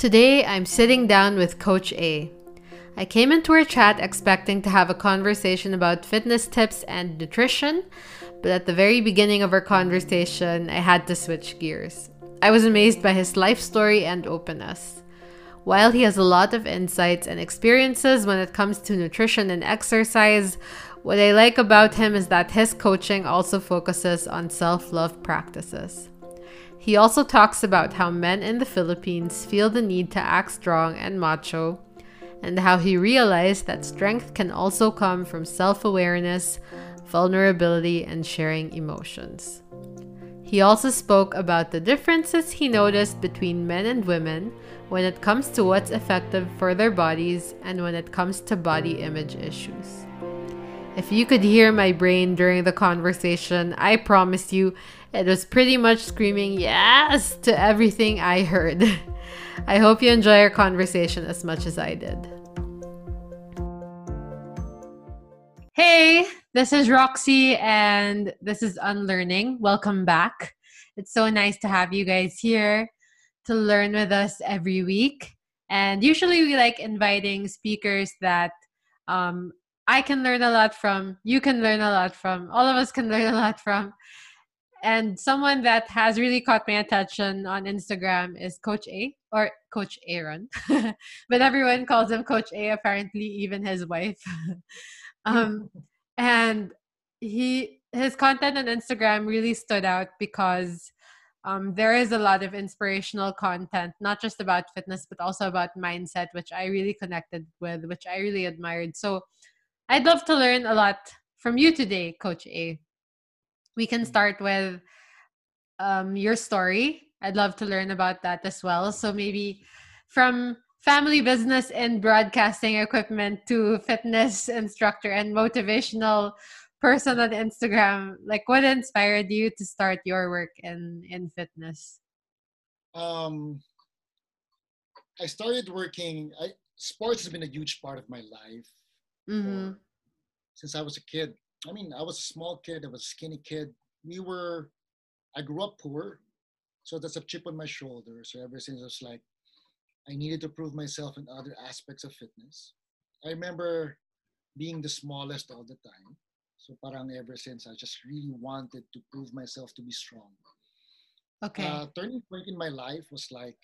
Today, I'm sitting down with Coach A. I came into our chat expecting to have a conversation about fitness tips and nutrition, but at the very beginning of our conversation, I had to switch gears. I was amazed by his life story and openness. While he has a lot of insights and experiences when it comes to nutrition and exercise, what I like about him is that his coaching also focuses on self love practices. He also talks about how men in the Philippines feel the need to act strong and macho, and how he realized that strength can also come from self awareness, vulnerability, and sharing emotions. He also spoke about the differences he noticed between men and women when it comes to what's effective for their bodies and when it comes to body image issues. If you could hear my brain during the conversation, I promise you it was pretty much screaming yes to everything I heard. I hope you enjoy our conversation as much as I did. Hey, this is Roxy and this is Unlearning. Welcome back. It's so nice to have you guys here to learn with us every week. And usually we like inviting speakers that um, I can learn a lot from, you can learn a lot from, all of us can learn a lot from. And someone that has really caught my attention on Instagram is Coach A or Coach Aaron. but everyone calls him Coach A, apparently, even his wife. um, and he his content on Instagram really stood out because um, there is a lot of inspirational content, not just about fitness, but also about mindset, which I really connected with, which I really admired. So I'd love to learn a lot from you today, Coach A. We can start with um, your story. I'd love to learn about that as well. So maybe from family business and broadcasting equipment to fitness instructor and motivational person on Instagram, like what inspired you to start your work in in fitness? Um, I started working. I, sports has been a huge part of my life Mm-hmm. since I was a kid. I mean, I was a small kid. I was a skinny kid. We were. I grew up poor, so that's a chip on my shoulder. So ever since I was like, I needed to prove myself in other aspects of fitness. I remember being the smallest all the time. So parang ever since I just really wanted to prove myself to be strong. Okay. Uh, turning point in my life was like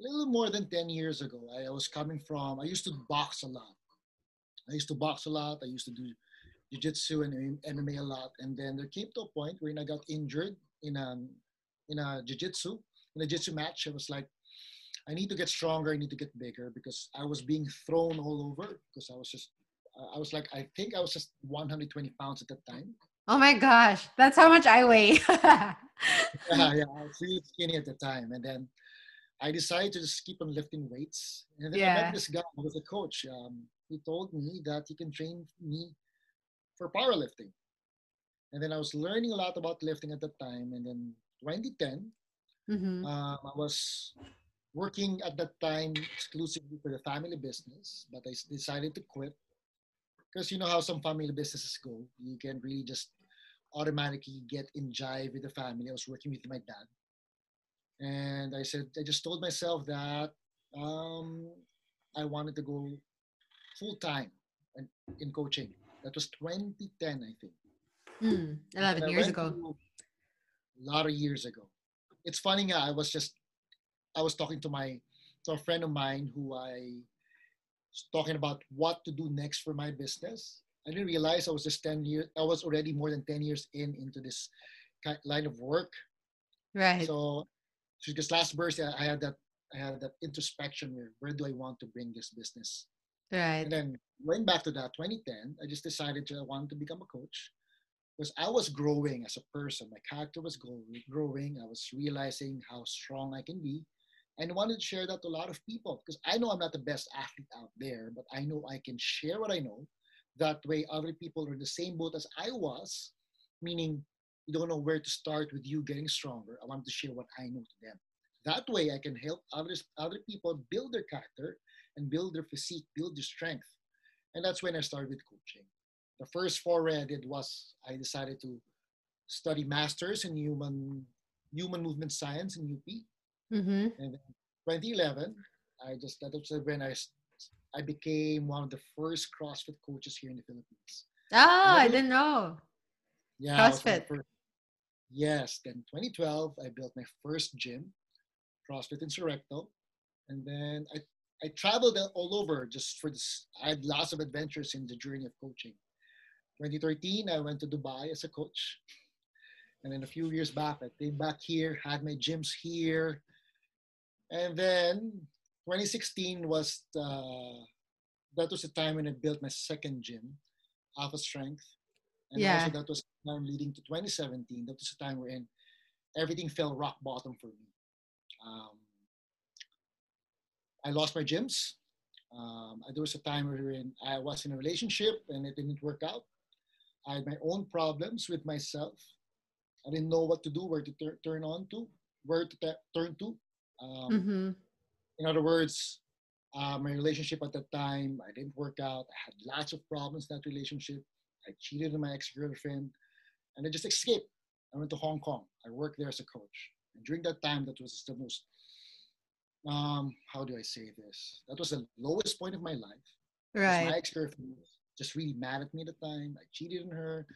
a little more than 10 years ago. I, I was coming from, I used to box a lot. I used to box a lot. I used to do jiu-jitsu and MMA a lot. And then there came to a point when I got injured in a, in a jiu-jitsu, in a jiu-jitsu match. I was like, I need to get stronger. I need to get bigger because I was being thrown all over because I was just, I was like, I think I was just 120 pounds at that time. oh my gosh, that's how much I weigh. yeah, yeah, I was really skinny at the time. And then I decided to just keep on lifting weights. And then I met this guy who was a coach. Um, he told me that he can train me for powerlifting. And then I was learning a lot about lifting at that time. And then 2010, mm-hmm. um, I was working at that time exclusively for the family business, but I decided to quit because you know how some family businesses go. You can really just automatically get in jive with the family. I was working with my dad, and I said I just told myself that um, I wanted to go full time in, in coaching. That was 2010, I think. Mm, 11 years ago. to- A lot of years ago. It's funny. nga, I was just, I was talking to my, to a friend of mine who I was talking about what to do next for my business. I didn't realize I was just 10 years, I was already more than 10 years in into this line of work. Right. So, so just last burst, I I had that, I had that introspection where, where do I want to bring this business? Right. And then going back to that 2010, I just decided to I wanted to become a coach because I was growing as a person. My character was growing. I was realizing how strong I can be, and I wanted to share that to a lot of people because I know I'm not the best athlete out there, but I know I can share what I know. That way, other people are in the same boat as I was, meaning you don't know where to start with you getting stronger. I wanted to share what I know to them. That way, I can help others, other people build their character and build their physique, build their strength. And that's when I started with coaching. The first foray I did was I decided to study masters in human human movement science in UP. Mm-hmm. And 2011, I just that was when I I became one of the first CrossFit coaches here in the Philippines. Oh, I didn't know. Yeah, CrossFit. First, yes. Then 2012, I built my first gym, CrossFit in Surrecto, and then I I traveled all over just for this. I had lots of adventures in the journey of coaching. 2013, I went to Dubai as a coach. And then a few years back, I came back here, had my gyms here. And then 2016 was the, that was the time when I built my second gym, Alpha Strength. And yeah. also that was time leading to 2017. That was the time wherein everything fell rock bottom for me. Um, I lost my gyms. Um, there was a time wherein I was in a relationship and it didn't work out. I had my own problems with myself. I didn't know what to do, where to tur- turn on to, where to t- turn to. Um, mm-hmm. In other words, uh, my relationship at that time, I didn't work out. I had lots of problems in that relationship. I cheated on my ex-girlfriend, and I just escaped. I went to Hong Kong. I worked there as a coach. And during that time, that was the most, um, how do I say this? That was the lowest point of my life. Right. My ex-girlfriend just really mad at me at the time. I cheated on her.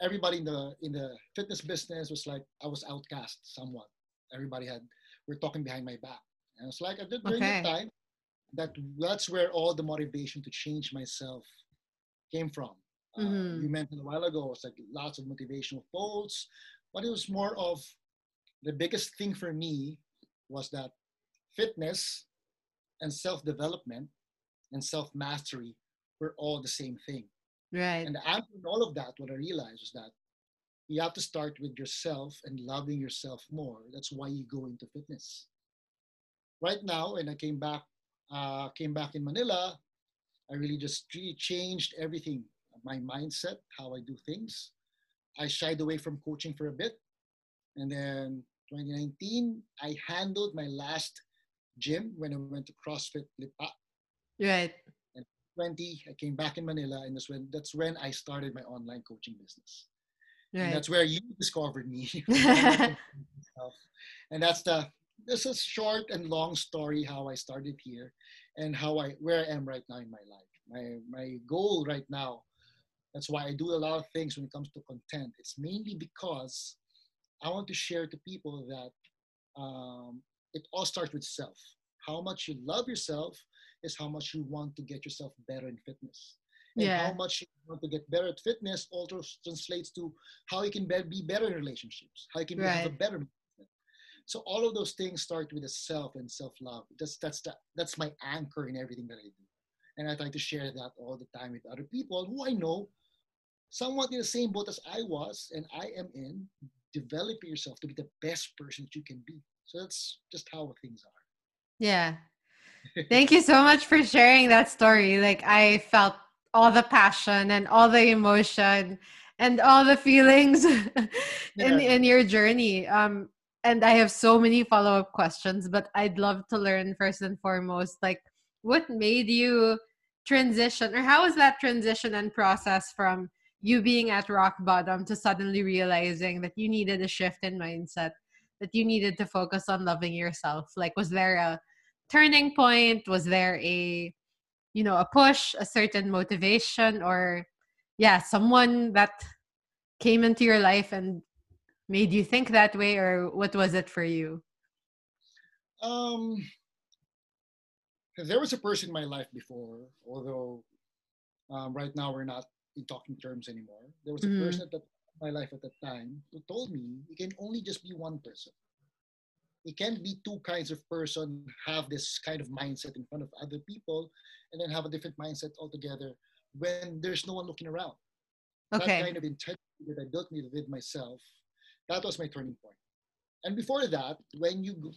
Everybody in the in the fitness business was like I was outcast somewhat. Everybody had we're talking behind my back. And it's like I did during okay. that time, that that's where all the motivation to change myself came from. Uh, mm-hmm. Uh, you mentioned a while ago, it's like lots of motivational quotes, but it was more of the biggest thing for me was that fitness and self development and self mastery were all the same thing. Right. And after all of that, what I realized was that you have to start with yourself and loving yourself more. That's why you go into fitness. Right now, when I came back, uh, came back in Manila, I really just really changed everything. My mindset, how I do things. I shied away from coaching for a bit, and then 2019, I handled my last gym when I went to CrossFit Lipa. Right. And 20, I came back in Manila, and that's when that's when I started my online coaching business. Right. And that's where you discovered me. and that's the this is short and long story how I started here and how I where I am right now in my life. My my goal right now, that's why I do a lot of things when it comes to content. It's mainly because I want to share to people that um, it all starts with self. How much you love yourself is how much you want to get yourself better in fitness. And yeah. how much you want to get better at fitness also translates to how you can be better in relationships, how you can right. have a better so all of those things start with a self and self-love. That's that's the, that's my anchor in everything that I do, and I try to share that all the time with other people who I know, somewhat in the same boat as I was and I am in. Develop yourself to be the best person that you can be. So that's just how things are. Yeah, Thank you so much for sharing that story. Like I felt all the passion and all the emotion and all the feelings in yeah. in your journey. Um and I have so many follow-up questions, but I'd love to learn first and foremost like what made you transition or how was that transition and process from you being at rock bottom to suddenly realizing that you needed a shift in mindset that you needed to focus on loving yourself like was there a turning point? Was there a, you know, a push, a certain motivation, or yeah, someone that came into your life and made you think that way, or what was it for you? Um, there was a person in my life before, although um, right now we're not in talking terms anymore. There was a mm-hmm. person at my life at that time who told me you can only just be one person it can't be two kinds of person have this kind of mindset in front of other people and then have a different mindset altogether when there's no one looking around okay. that kind of integrity that i built me with myself that was my turning point. point and before that when you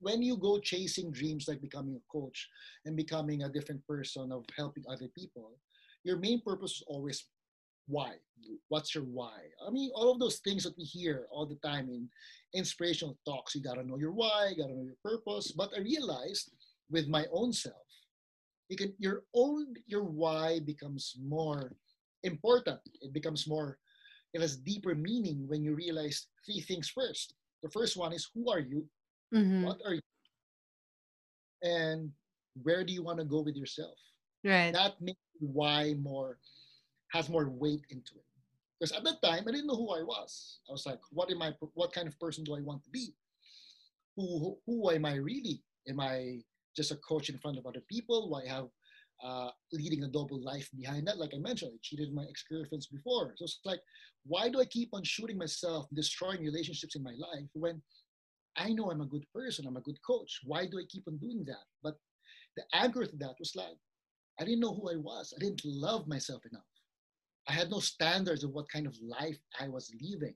when you go chasing dreams like becoming a coach and becoming a different person of helping other people your main purpose is always why? What's your why? I mean all of those things that we hear all the time in inspirational talks you got to know your why you got to know your purpose. But i realized with my own self you can your own your why becomes more important. It becomes more it has deeper meaning when you realize three things first. The first one is who are you? Mm-hmm. what are you? And where do you want to go with yourself? Right. that makes why more has more weight into it. Because at that time i didn't know who i was. I was like what am i what kind of person do i want to be? Who who am i really? Am i just a coach in front of other people? Why have uh, leading a double life behind that? Like i mentioned i cheated my ex-girlfriends before. So it's like why do i keep on shooting myself destroying relationships in my life when i know i'm a good person i'm a good coach? Why do i keep on doing that? But the anger to that was like I didn't know who I was. I didn't love myself enough. I had no standards of what kind of life I was living.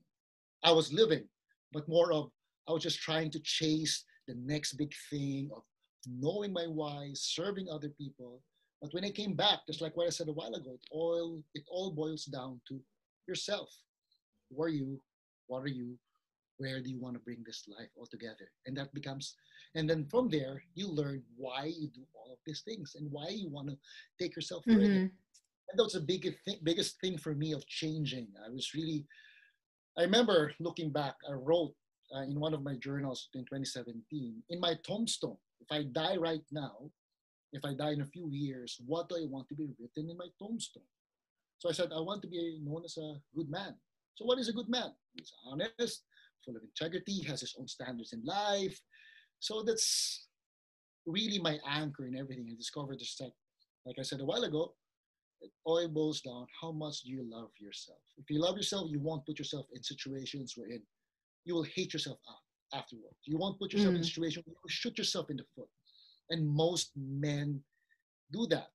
I was living, but more of I was just trying to chase the next big thing of knowing my why, serving other people. But when I came back, just like what I said a while ago, it all it all boils down to yourself. Who are you? What are you? Where do you want to bring this life all together? And that becomes and then from there, you learn why you do all of these things and why you want to take yourself further. Mhm. That was the biggest thing, biggest thing for me of changing. I was really, I remember looking back, I wrote uh, in one of my journals in 2017, in my tombstone, if I die right now, if I die in a few years, what do I want to be written in my tombstone? So I said, I want to be known as a good man. So what is a good man? He's honest, full of integrity, has his own standards in life, so that's really my anchor in everything. I discovered this like I said a while ago, it all boils down how much do you love yourself. If you love yourself, you won't put yourself in situations wherein you will hate yourself out afterwards. You won't put yourself in a Mm. situation where you will shoot yourself in the foot. And most men do that.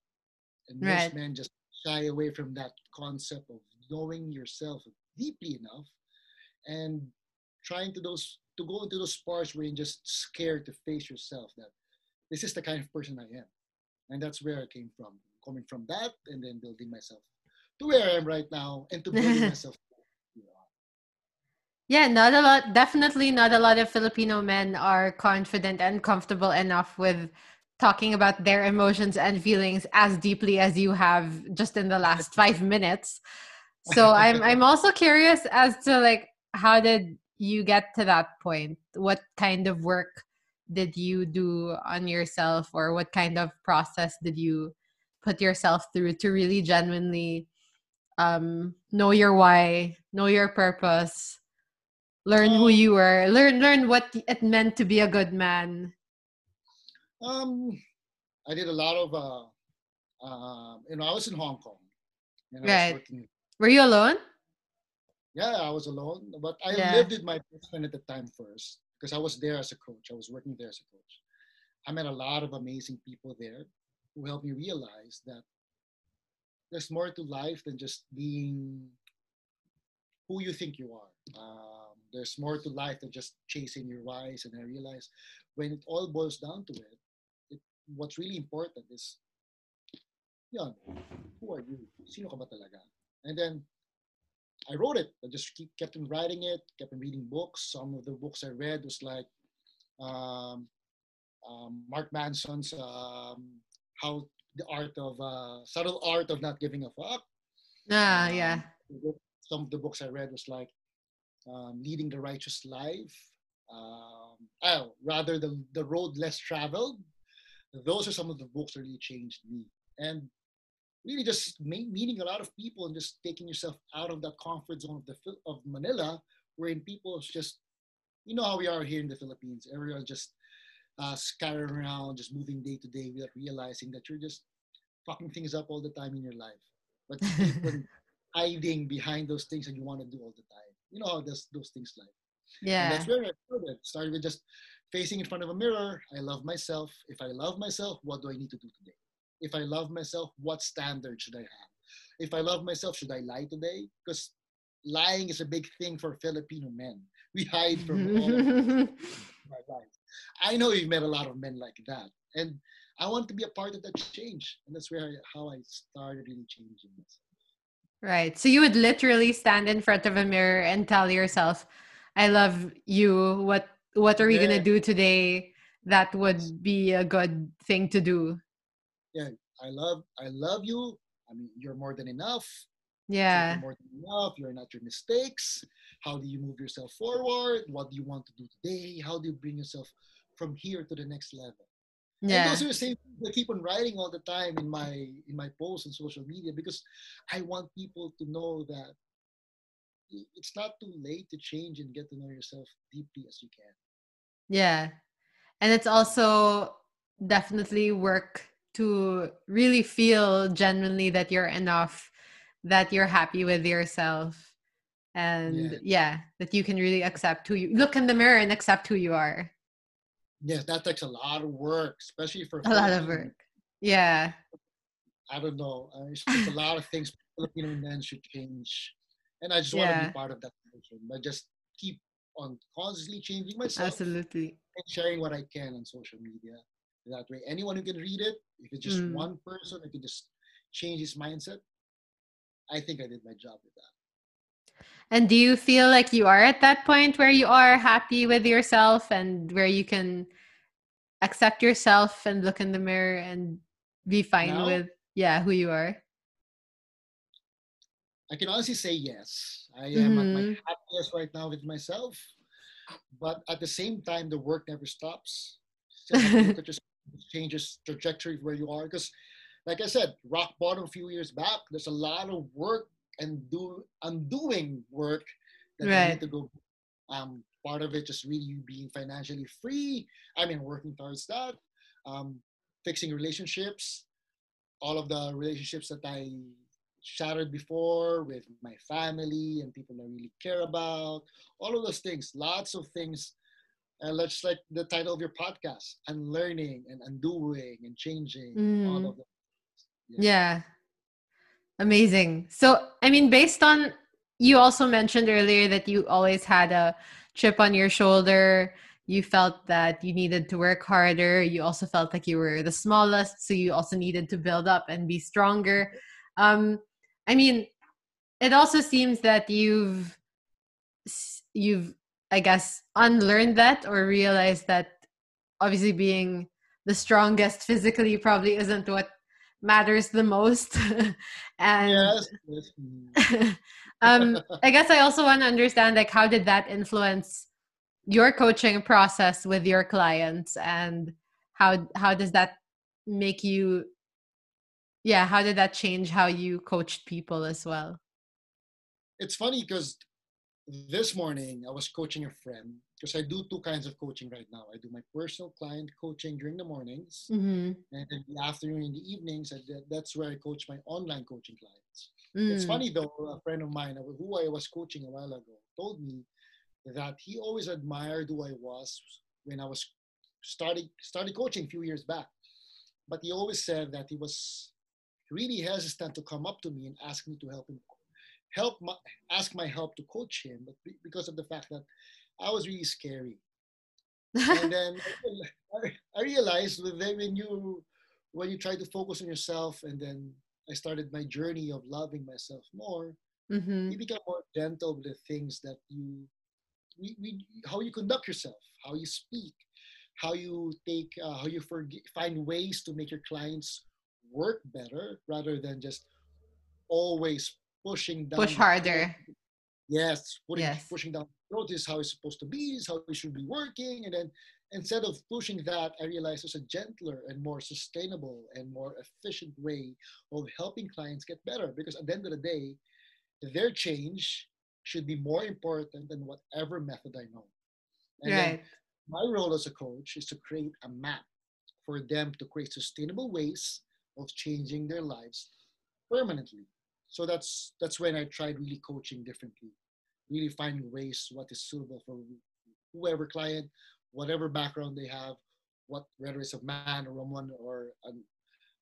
And most Right. men just shy away from that concept of knowing yourself deeply enough and trying to those to go into those parts where you're just scared to face yourself that this is the kind of person I am. And that's where I came from. Coming from that and then building myself to where I am right now and to building myself. Yeah, not a lot. Definitely not a lot of Filipino men are confident and comfortable enough with talking about their emotions and feelings as deeply as you have just in the last five minutes. So I'm I'm also curious as to like how did you get to that point? What kind of work did you do on yourself or what kind of process did you put yourself through to really genuinely um know your why, know your purpose, learn who Um, you were, learn learn what it meant to be a good man. Um, I did a lot of, uh, uh, you know, I was in Hong Kong Right. Were you alone? Yeah, I was alone, but I Yeah. lived with my best friend at the time first because I was there as a coach. I was working there as a coach. I met a lot of amazing people there who helped me realize that there's more to life than just being who you think you are. Um, there's more to life than just chasing your whys. And I realized when it all boils down to it, it what's really important is, yun, who are you? Sino ka ba talaga? And then I wrote it. I just keep, kept on writing it, kept on reading books. Some of the books I read was like um, um, Mark Manson's um, How the Art of uh, Subtle Art of Not Giving a Fuck. Ah, Um, yeah. book- Some of the books I read was like um, Leading the Righteous Life. Um, oh, rather the the road less traveled. Those are some of the books that really changed me, and really just me- meeting a lot of people and just taking yourself out of that comfort zone of the of Manila, wherein people is just, you know how we are here in the Philippines. Everyone just uh, around, just moving day to day without realizing that you're just fucking things up all the time in your life. But you keep on hiding behind those things that you want to do all the time. You know how those those things like. And Yeah. that's where I started. Started with just facing in front of a mirror. I love myself. If I love myself, what do I need to do today? If I love myself, what standard should I have? If I love myself, should I lie today? Because lying is a big thing for Filipino men. We hide from all of our lives. I know you've met a lot of men like that, and I want to be a part of that change. And that's where I, how I started really changing myself. Right. So you would literally stand in front of a mirror and tell yourself, I love you. What what are we Yeah. gonna do today that would be a good thing to do? Yeah, I love, I love you. I mean, you're more than enough. Yeah. You're more than enough. You're not your mistakes. How do you move yourself forward? What do you want to do today? How do you bring yourself from here to the next level? Yeah. And those are the same things I keep on writing all the time in my in my posts on social media because I want people to know that it's not too late to change and get to know yourself deeply as you can. Yeah. And it's also definitely work to really feel genuinely that you're enough, that you're happy with yourself. And yeah. yeah, that you can really accept who you look in the mirror and accept who you are. Yes, that takes a lot of work, especially for a lot of work. Yeah. I don't know. Uh, it's a lot of things Filipino men should change, and I just yeah. want to be part of that solution. But just keep on constantly changing myself. Absolutely. And sharing what I can on social media. That way, anyone who can read it, if it's just mm. one person who can just change his mindset, I think I did my job with that. And do you feel like you are at that point where you are happy with yourself and where you can accept yourself and look in the mirror and be fine now, with yeah who you are? I can honestly say yes. I am mm-hmm. at my mm-hmm. happiest right now with myself, but at the same time, the work never stops. It just changes trajectory where you are because like i said rock bottom a few years back there's a lot of work and do undoing work that right. need to go um part of it just really being financially free i mean working towards that um fixing relationships. All of the relationships that i shattered before with my family and people I really care about. All of those things lots of things. And let's like the title of your podcast unlearning and undoing and changing mm. all of them yeah. amazing. So i mean based on you also mentioned earlier that you always had a chip on your shoulder. You felt that you needed to work harder. You also felt like you were the smallest so you also needed to build up and be stronger. Um i mean it also seems that you've you've I guess, unlearned that or realized that obviously being the strongest physically probably isn't what matters the most. and yes. um, I guess I also want to understand like how did that influence your coaching process with your clients and how how does that make you yeah how did that change how you coached people as well it's funny because this morning I was coaching a friend because I do two kinds of coaching right now. I do my personal client coaching during the mornings, mm-hmm. and in the afternoon and the evenings, I, that's where I coach my online coaching clients. Mm. It's funny though, a friend of mine who I was coaching a while ago told me that he always admired who I was when I was starting started coaching a few years back, but he always said that he was really hesitant to come up to me and ask me to help him help my, ask my help to coach him, but because of the fact that I was really scary. and then I, realized that when you when you try to focus on yourself, and then I started my journey of loving myself more. Mm-hmm. You become more gentle with the things that you, we, we, how you conduct yourself, how you speak, how you take, uh, how you forg- find ways to make your clients work better rather than just always pushing down. Push harder. Yes, putting, yes. pushing down Oh, throat is how it's supposed to be, is how it should be working. And then instead of pushing that, I realized there's a gentler and more sustainable and more efficient way of helping clients get better. Because at the end of the day, their change should be more important than whatever method I know. And right. my role as a coach is to create a map for them to create sustainable ways of changing their lives permanently so that's that's when I tried really coaching differently, really finding ways what is suitable for whoever client, whatever background they have, what whether it's a man or woman or an,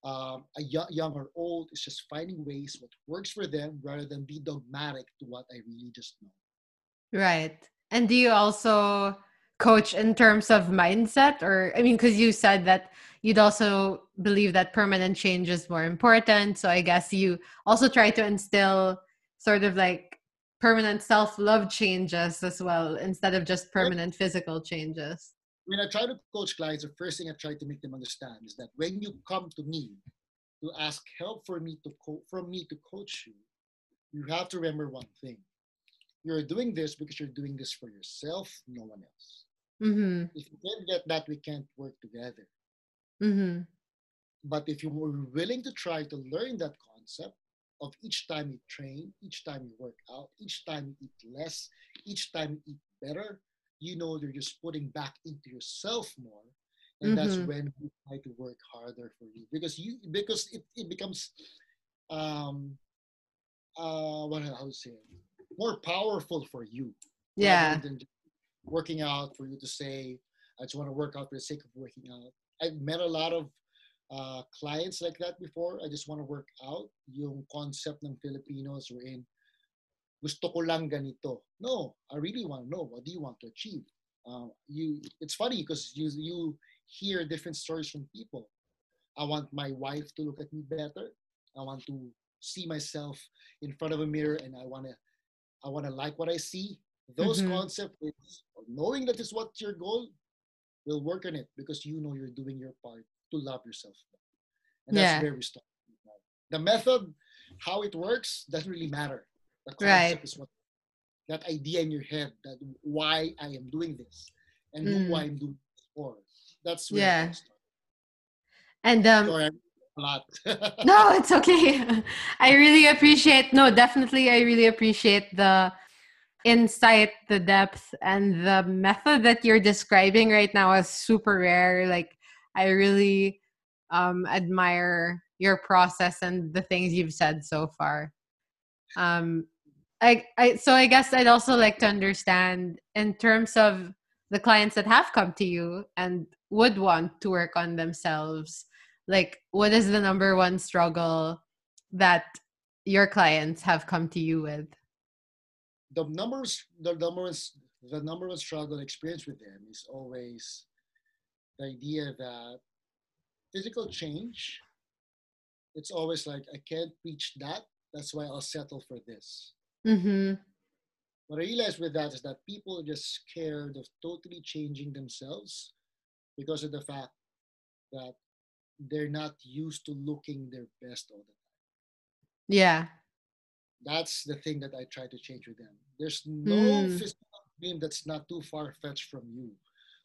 um, a young, young or old, it's just finding ways what works for them rather than be dogmatic to what I really just know. Right. And do you also coach in terms of mindset or i mean because you said that you'd also believe that permanent change is more important so i guess you also try to instill sort of like permanent self-love changes as well instead of just permanent physical changes when i try to coach clients the first thing i try to make them understand is that when you come to me to ask help for me to co- from me to coach you you have to remember one thing you're doing this because you're doing this for yourself no one else Mm-hmm. If you can't get that, we can't work together. Mm-hmm. But if you were willing to try to learn that concept of each time you train, each time you work out, each time you eat less, each time you eat better, you know you're just putting back into yourself more. And mm-hmm. that's when you try to work harder for you because you because it, it becomes um uh what I would say more powerful for you. Yeah. Than working out for you to say, I just want to work out for the sake of working out. I've met a lot of uh, clients like that before. I just want to work out. Yung concept ng Filipinos wherein gusto ko lang ganito. No, I really want to know what do you want to achieve. Uh, you, it's funny because you you hear different stories from people. I want my wife to look at me better. I want to see myself in front of a mirror, and I want to I want to like what I see. Those mm-hmm. concepts, knowing that is what your goal, will work on it because you know you're doing your part to love yourself. And that's yeah. where we start. The method, how it works, doesn't really matter. The concept right. is what that idea in your head that why I am doing this and mm. who I'm doing this for. That's where yeah. And um, Sorry, a lot. no, it's okay. I really appreciate. No, definitely, I really appreciate the insight, the depth, and the method that you're describing right now is super rare. Like, I really um, admire your process and the things you've said so far. Um, I, I, so I guess I'd also like to understand in terms of the clients that have come to you and would want to work on themselves like what is the number one struggle that your clients have come to you with the numbers the numbers the number one struggle experience with them is always the idea that physical change it's always like i can't reach that that's why i'll settle for this mm-hmm. what i realized with that is that people are just scared of totally changing themselves because of the fact that they're not used to looking their best all the time. Yeah. That's the thing that I try to change with them. There's no mm. physical dream that's not too far fetched from you.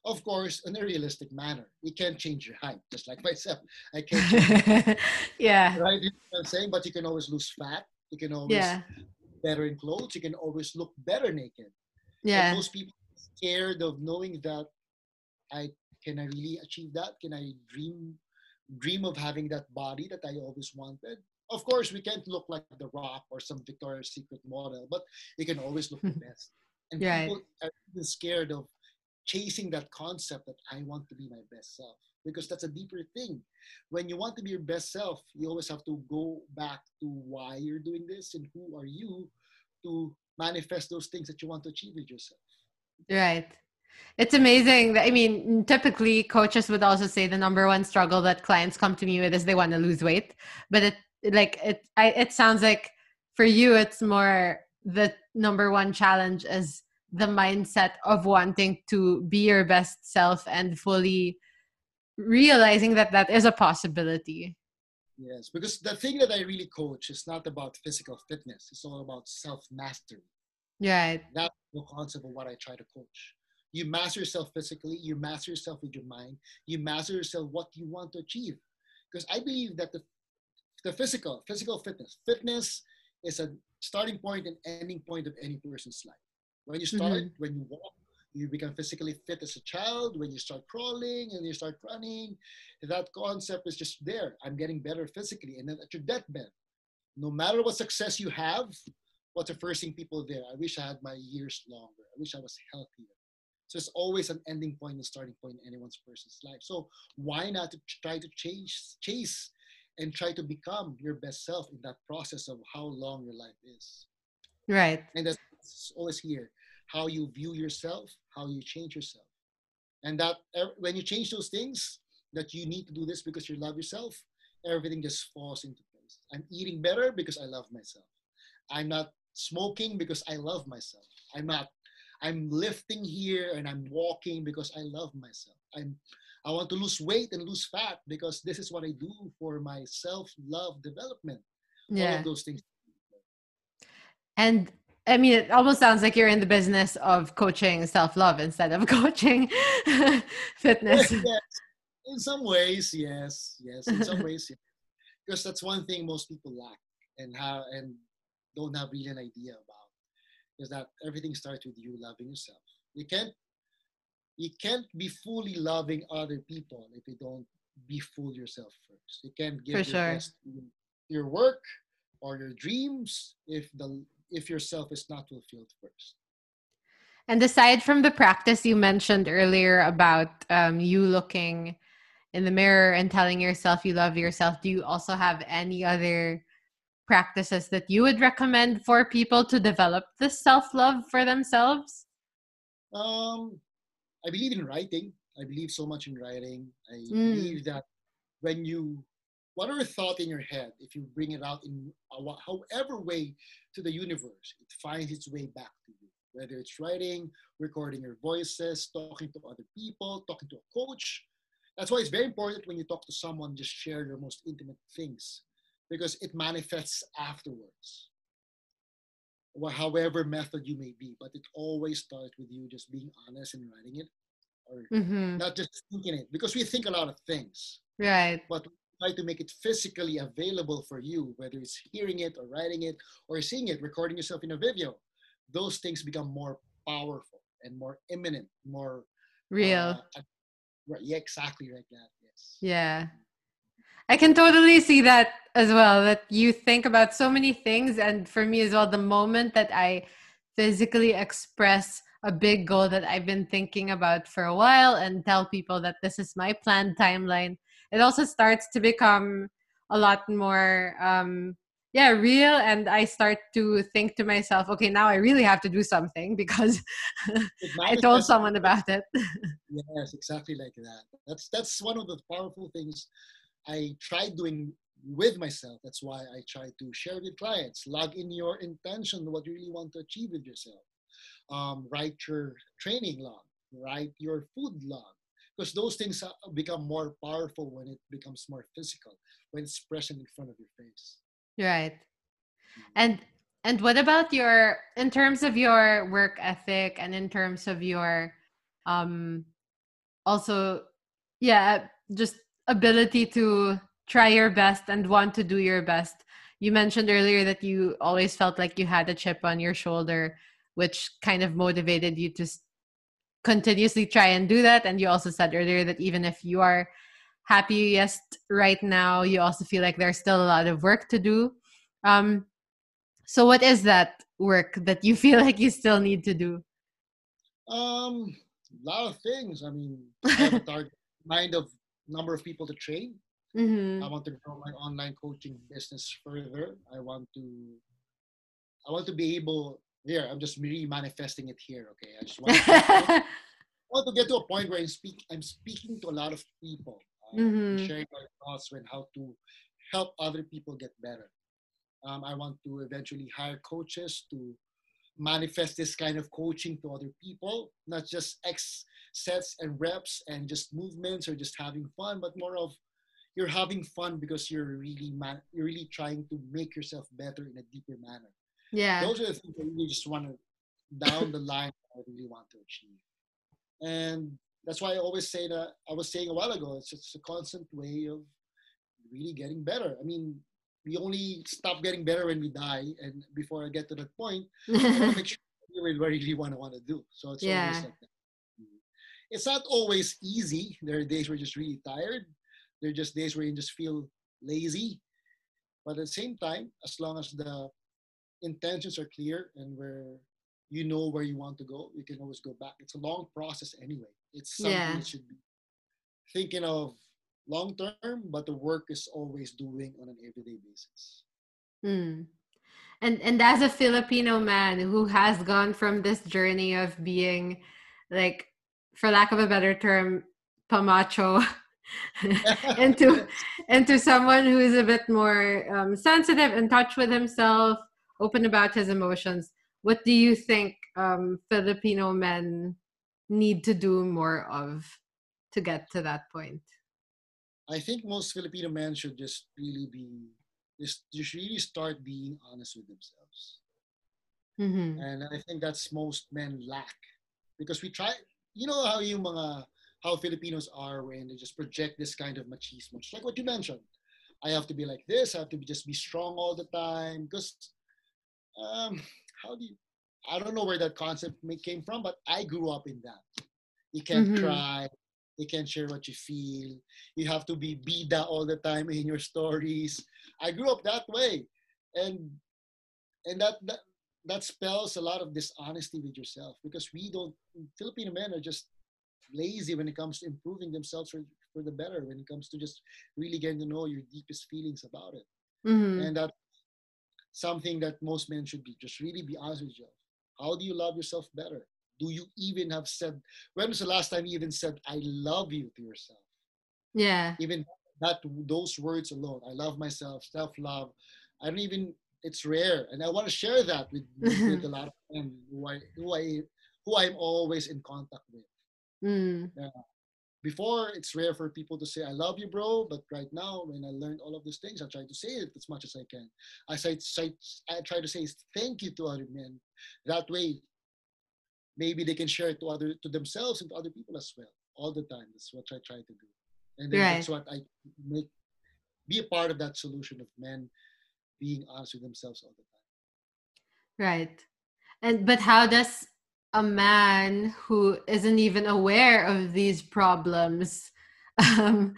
Of course, in a realistic manner. You can't change your height, just like myself. I can't yeah. Right? You know I'm saying? But you can always lose fat. You can always yeah. better in clothes. You can always look better naked. Yeah. And most people scared of knowing that I can I really achieve that? Can I dream dream of having that body that I always wanted. Of course, we can't look like The Rock or some Victoria's Secret model, but you can always look the hmm. best. And right. people are scared of chasing that concept that I want to be my best self because that's a deeper thing. When you want to be your best self, you always have to go back to why you're doing this and who are you to manifest those things that you want to achieve with yourself. Right. It's amazing. I mean, typically coaches would also say the number one struggle that clients come to me with is they want to lose weight. But it like it I, it sounds like for you it's more the number one challenge is the mindset of wanting to be your best self and fully realizing that that is a possibility. Yes, because the thing that I really coach is not about physical fitness. It's all about self mastery. Right. That's the concept of what I try to coach. You master yourself physically, you master yourself with your mind, you master yourself what you want to achieve. Because I believe that the, the physical, physical fitness, fitness is a starting point and ending point of any person's life. When you start, mm-hmm. when you walk, you become physically fit as a child. When you start crawling and you start running, that concept is just there. I'm getting better physically. And then at your deathbed, no matter what success you have, what's the first thing people there? I wish I had my years longer. I wish I was healthier. So it's always an ending point and starting point in anyone's person's life. So why not to try to chase, chase and try to become your best self in that process of how long your life is. Right. And that's always here. How you view yourself, how you change yourself. And that when you change those things, that you need to do this because you love yourself, everything just falls into place. I'm eating better because I love myself. I'm not smoking because I love myself. I'm not I'm lifting here and I'm walking because I love myself. I'm I want to lose weight and lose fat because this is what I do for my self-love development. Yeah. All of those things. And I mean, it almost sounds like you're in the business of coaching self love instead of coaching fitness. yes. In some ways, yes, yes. In some ways, yes. because that's one thing most people lack and have and don't have really an idea about is that everything starts with you loving yourself. You can't you can't be fully loving other people if you don't be full yourself first. You can't give For your sure. best your work or your dreams if the if yourself is not fulfilled first. And aside from the practice you mentioned earlier about um, you looking in the mirror and telling yourself you love yourself, do you also have any other practices that you would recommend for people to develop this self love for themselves? Um, I believe in writing. I believe so much in writing. I Mm. believe that when you, whatever thought in your head, if you bring it out in however way to the universe, it finds its way back to you. Whether it's writing, recording your voices, talking to other people, talking to a coach. That's why it's very important when you talk to someone, just share your most intimate things because it manifests afterwards. Well, however method you may be, but it always starts with you just being honest and writing it, or Mm-hmm. not just thinking it, because we think a lot of things, Right. but try to make it physically available for you, whether it's hearing it or writing it or seeing it, recording yourself in a video. Those things become more powerful and more imminent, more Real. uh, right, yeah, exactly like that. Yes. Yeah. I can totally see that as well. That you think about so many things. And for me as well, the moment that I physically express a big goal that I've been thinking about for a while and tell people that this is my planned timeline, it also starts to become a lot more um yeah real and i start to think to myself okay now i really have to do something because i told someone about it Yes, exactly like that. That's that's one of the powerful things I tried doing with myself. That's why I try to share with clients. Log in your intention, what you really want to achieve with yourself. Um, write your training log, write your food log, because those things uh, become more powerful when it becomes more physical, when it's present in front of your face. Right. And and what about your in terms of your work ethic and in terms of your um also yeah, just ability to try your best and want to do your best. You mentioned earlier that you always felt like you had a chip on your shoulder which kind of motivated you to continuously try and do that and you also said earlier that even if you are happiest right now you also feel like there's still a lot of work to do um so what is that work that you feel like you still need to do Um, a lot of things. I mean, I have a target mind of number of people to train. mm-hmm. I want to grow my online coaching business further. I want to I want to be able here, I'm just really manifesting it here, okay? I just want to, I want to get to a point where I'm speak I'm speaking to a lot of people. uh, Mhm. sharing my thoughts on how to help other people get better. Um, I want to eventually hire coaches to manifest this kind of coaching to other people, not just X sets and reps and just movements or just having fun, but more of you're having fun because you're really man- you're really trying to make yourself better in a deeper manner. Yeah Those are the things that really just want to down the line I really want to achieve. And that's why I always say that I was saying a while ago, it's just a constant way of really getting better. I mean, we only stop getting better when we die, and before I get to that point, I want to make sure we really, really want to want to do. So it's Yeah. always like that. It's not always easy. There are days where you're just really tired. There are just days where you just feel lazy. But at the same time, as long as the intentions are clear and where you know where you want to go, you can always go back. It's a long process anyway. It's something Yeah. that should be thinking of long term, but the work is always doing on an everyday basis. Mm. And and as a Filipino man who has gone from this journey of being like for lack of a better term pamacho into into someone who is a bit more um, sensitive in touch with himself open about his emotions what do you think um, filipino men need to do more of to get to that point I think most Filipino men should just really be just, just really start being honest with themselves. mm-hmm. And I think that's most men lack. Because we try, you know how you mga how Filipinos are when they just project this kind of machismo. Just like what you mentioned. I have to be like this. I have to be, just be strong all the time. Because um, how do you? I don't know where that concept came from, but I grew up in that. You can't mm-hmm. cry. You can't share what you feel. You have to be bida all the time in your stories. I grew up that way, and and that that that spells a lot of dishonesty with yourself because we don't Filipino men are just lazy when it comes to improving themselves for, for the better when it comes to just really getting to know your deepest feelings about it mm-hmm. and that's something that most men should be. Just really be honest with yourself. How do you love yourself better? Do you even have said when was the last time you even said i love you to yourself? Yeah. Even that those words alone. I love myself self-love. I don't even it's rare. And i want to share that with, with a lot of men who i who i who i'm always in contact with. Mm. Yeah. Before, it's rare for people to say, I love you, bro. But right now, when I learned all of these things, I try to say it as much as I can. I, say, I try to say thank you to other men. That way, maybe they can share it to other to themselves and to other people as well. All the time. That's what I try to do. And right. that's what I make be a part of that solution of men being honest with themselves all the time. Right. And but how does a man who isn't even aware of these problems um,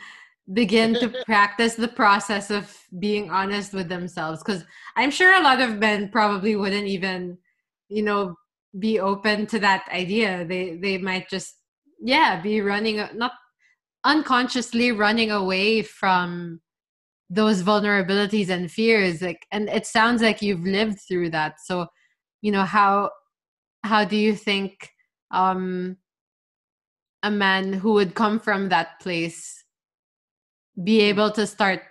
begin to practice the process of being honest with themselves. Because i'm sure a lot of men probably wouldn't even you know be open to that idea. They they might just yeah be running not unconsciously running away from those vulnerabilities and fears like and it sounds like you've lived through that. So you know how how do you think um, a man who would come from that place be able to start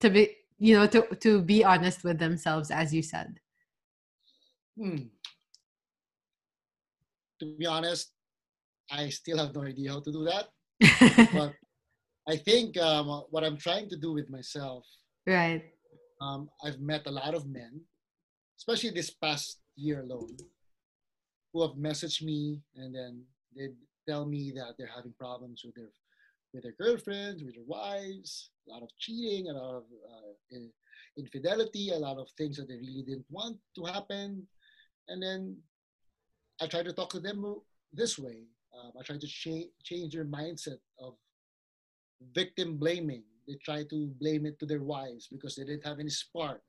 to be you know to to be honest with themselves as you said? Hmm. to be honest i still have no idea how to do that. But i think um, what i'm trying to do with myself right. Um, i've met a lot of men especially this past year alone who have messaged me and then they tell me that they're having problems with their with their girlfriends, with their wives, a lot of cheating, a lot of uh, infidelity, a lot of things that they really didn't want to happen. And then I try to talk to them this way. Um, I try to cha- change their mindset of victim blaming. They try to blame it to their wives because they didn't have any spark.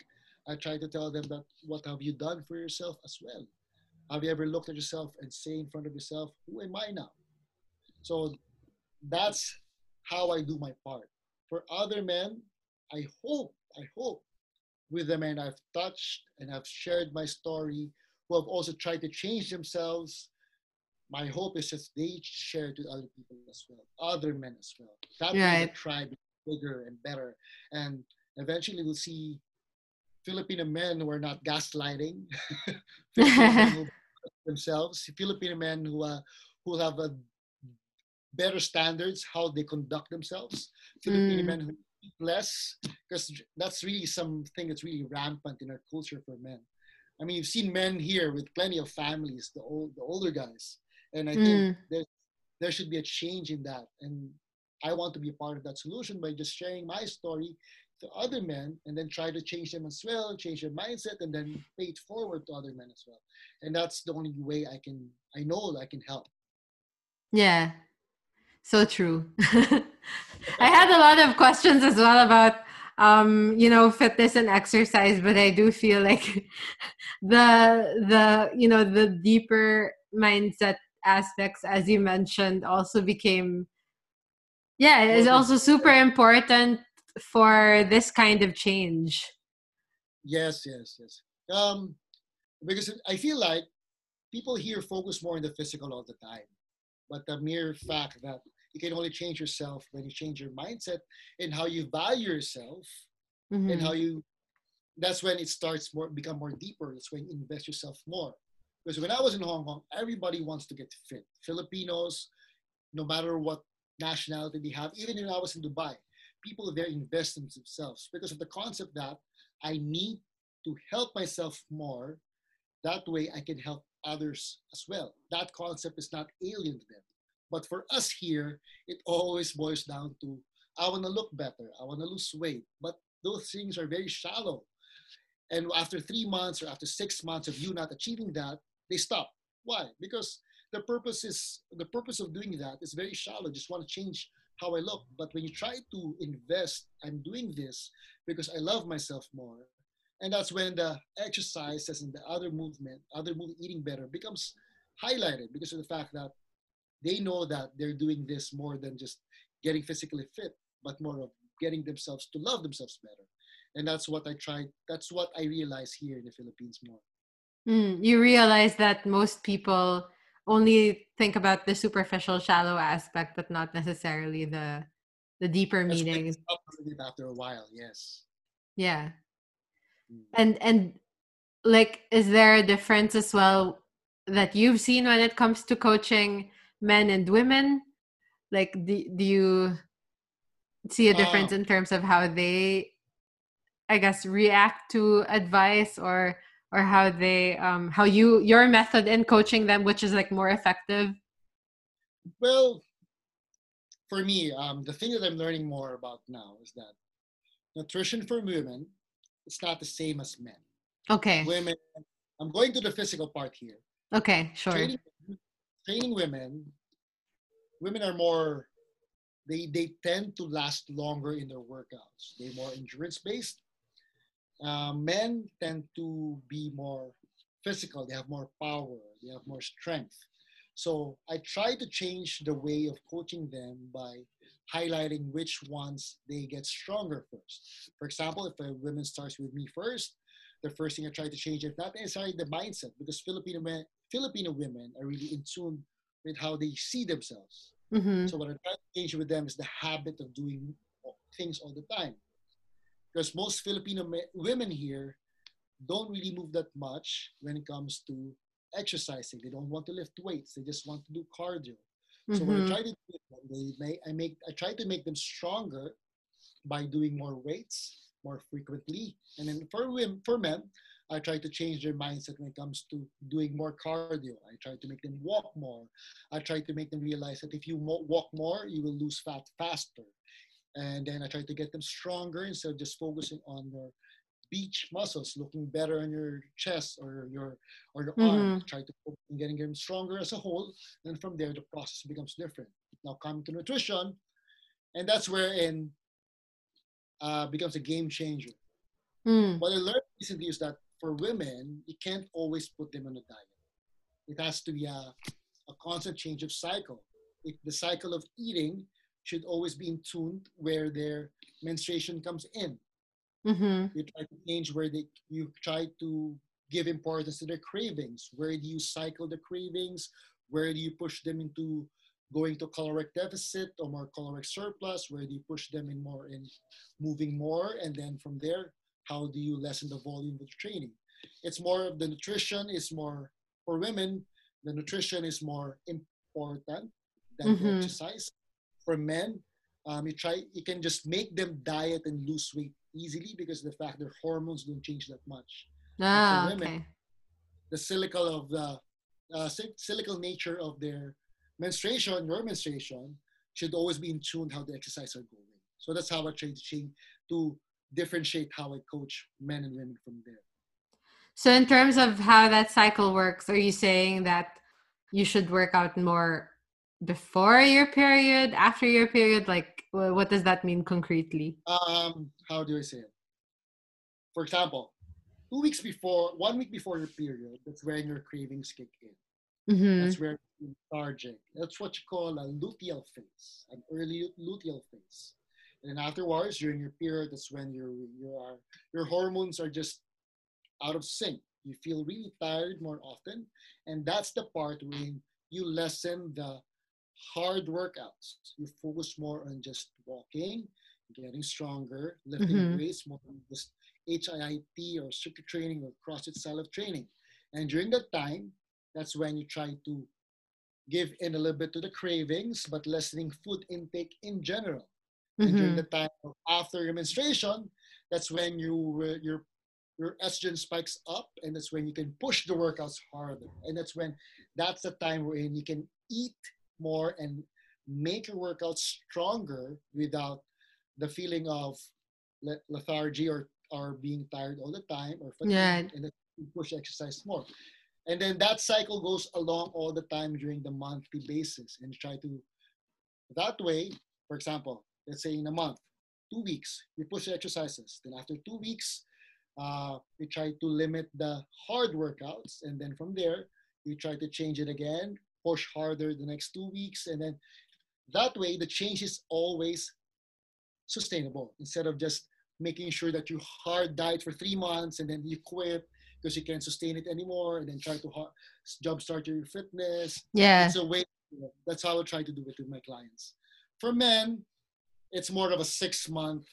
I try to tell them that what have you done for yourself as well? Have you ever looked at yourself and say in front of yourself, who am I now? So that's how I do my part. For other men, I hope, I hope with the men I've touched and have shared my story, who have also tried to change themselves, my hope is that they share to other people as well, other men as well. That right. the tribe bigger and better. And eventually we'll see Filipino men who are not gaslighting, themselves, Filipino men who uh, who have a better standards how they conduct themselves. Filipino mm. men who eat less, because that's really something that's really rampant in our culture for men. I mean, you've seen men here with plenty of families, the old, the older guys, and I mm. think there there should be a change in that. And I want to be a part of that solution by just sharing my story to other men and then try to change them as well, change their mindset, and then pay it forward to other men as well. And that's the only way I can, I know I can help. Yeah, so true. I had a lot of questions as well about, um, you know, fitness and exercise, but I do feel like the the you know the deeper mindset aspects, as you mentioned, also became yeah, it's also super important for this kind of change? Yes, yes, yes. Um, because I feel like people here focus more on the physical all the time, but the mere fact that you can only change yourself when you change your mindset and how you value yourself mm-hmm. and how you that's when it starts more become more deeper that's when you invest yourself more because when i was in hong kong everybody wants to get fit filipinos no matter what nationality they have even when i was in dubai people there invest in themselves because of the concept that I need to help myself more. That way I can help others as well. That concept is not alien to them. But for us here, it always boils down to I want to look better, I want to lose weight. But those things are very shallow. And after three months or after six months of you not achieving that, they stop. Why? Because the purpose is the purpose of doing that is very shallow. Just want to change how I look. But when you try to invest, I'm doing this because I love myself more. And that's when the exercises and the other movement, other movement, eating better becomes highlighted because of the fact that they know that they're doing this more than just getting physically fit, but more of getting themselves to love themselves better. And that's what I try, that's what I realize here in the Philippines more. Mm, you realize that most people only think about the superficial, shallow aspect, but not necessarily the the deeper That's meaning. it's up with it after a while, yes. Yeah. Mm. And and like is there a difference as well that you've seen when it comes to coaching men and women? Like do, do you see a difference Uh, in terms of how they I guess react to advice or or how they um how you your method in coaching them which is like more effective? well, for me, um, the thing that I'm learning more about now is that nutrition for women it's not the same as men. Okay. Women, I'm going to the physical part here. Okay, sure. Training, training women, women are more, they, they tend to last longer in their workouts. They're more endurance based. Uh, men tend to be more physical, they have more power, they have more strength. So I try to change the way of coaching them by highlighting which ones they get stronger first. For example, if a woman starts with me first, the first thing I try to change is not necessarily the mindset because Filipino men, Filipino women are really in tune with how they see themselves. hmm So what I try to change with them is the habit of doing things all the time. Because most Filipino me- women here don't really move that much when it comes to exercising. They don't want to lift weights. They just want to do cardio. So what I mm-hmm. try to do, is they make, I make, I try to make them stronger by doing more weights more frequently. And then for women, for men, I try to change their mindset when it comes to doing more cardio. I try to make them walk more. I try to make them realize that if you walk more, you will lose fat faster. And then I try to get them stronger instead of just focusing on your beach muscles, looking better on your chest or your or your arm. Try to focus on getting them stronger as a whole. And from there, the process becomes different. Now, coming to nutrition, and that's where in uh, becomes a game changer. Mm. What I learned recently is that for women, you can't always put them on a diet. It has to be a, a constant change of cycle. It, the cycle of eating should always be in tune where their menstruation comes in. hmm You try to change where they, you try to give importance to their cravings. Where do you cycle the cravings? Where do you push them into going to caloric deficit or more caloric surplus? Where do you push them in more in moving more? And then from there, how do you lessen the volume of training? It's more of the nutrition is more for women. The nutrition is more important than the Mhm. exercise. For men, um, you try you can just make them diet and lose weight easily because the fact their hormones don't change that much. Ah, women, okay. The cyclical of the uh, cyclical nature of their menstruation, your menstruation, should always be in tune how the exercise are going. So that's how I try to change to differentiate how I coach men and women from there. So, in terms of how that cycle works, are you saying that you should work out more before your period, after your period? Like, what does that mean concretely? Um, how do I say it? For example, two weeks before, one week before your period, that's when your cravings kick in. hmm That's where you're lethargic. That's what you call a luteal phase, an early luteal phase. And then afterwards, during your period, that's when your your your hormones are just out of sync. You feel really tired more often, and that's the part when you lessen the hard workouts. You focus more on just walking, getting stronger, lifting Mhm. weights, more on just HIIT or circuit training or CrossFit style of training. And during that time, that's when you try to give in a little bit to the cravings, but lessening food intake in general. And during hmm the time of after your menstruation, that's when you uh, your your estrogen spikes up, and that's when you can push the workouts harder. And that's when that's the time wherein you can eat more and make your workout stronger without the feeling of lethargy or or being tired all the time or fatigue Yeah. and push exercise more and then that cycle goes along all the time during the monthly basis and try to that way for example let's say in a month two weeks you push the exercises then after two weeks uh, you try to limit the hard workouts and then from there you try to change it again push harder the next two weeks and then that way the change is always sustainable. Instead of just making sure that you hard diet for three months and then you quit because you can't sustain it anymore and then try to hard, jumpstart your fitness. Yeah. it's a way that's how i try to do it with my clients. For men it's more of a six month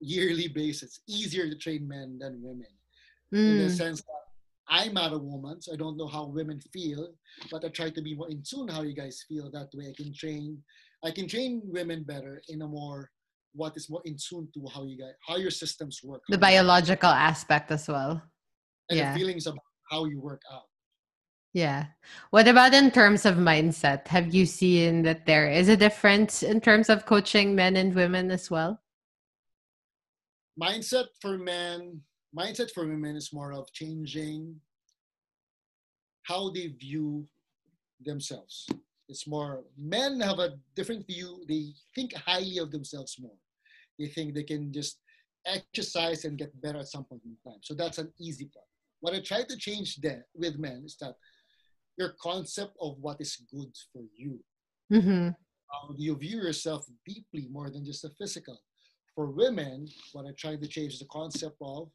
yearly basis. Easier to train men than women. In the Mm. sense that i'm not a woman so i don't know how women feel but i try to be more in tune how you guys feel that way i can train i can train women better in a more what is more in tune to how you guys how your systems work The biological aspect as well. and yeah. the feelings about how you work out Yeah. What about in terms of mindset? Have you seen that there is a difference in terms of coaching men and women as well? mindset for men mindset for women is more of changing how they view themselves. It's more men have a different view. They think highly of themselves more. They think they can just exercise and get better at some point in time. So that's an easy part. What i try to change there with men is that your concept of what is good for you. Mm-hmm. how you view yourself deeply more than just the physical. For women, what I try to change is the concept of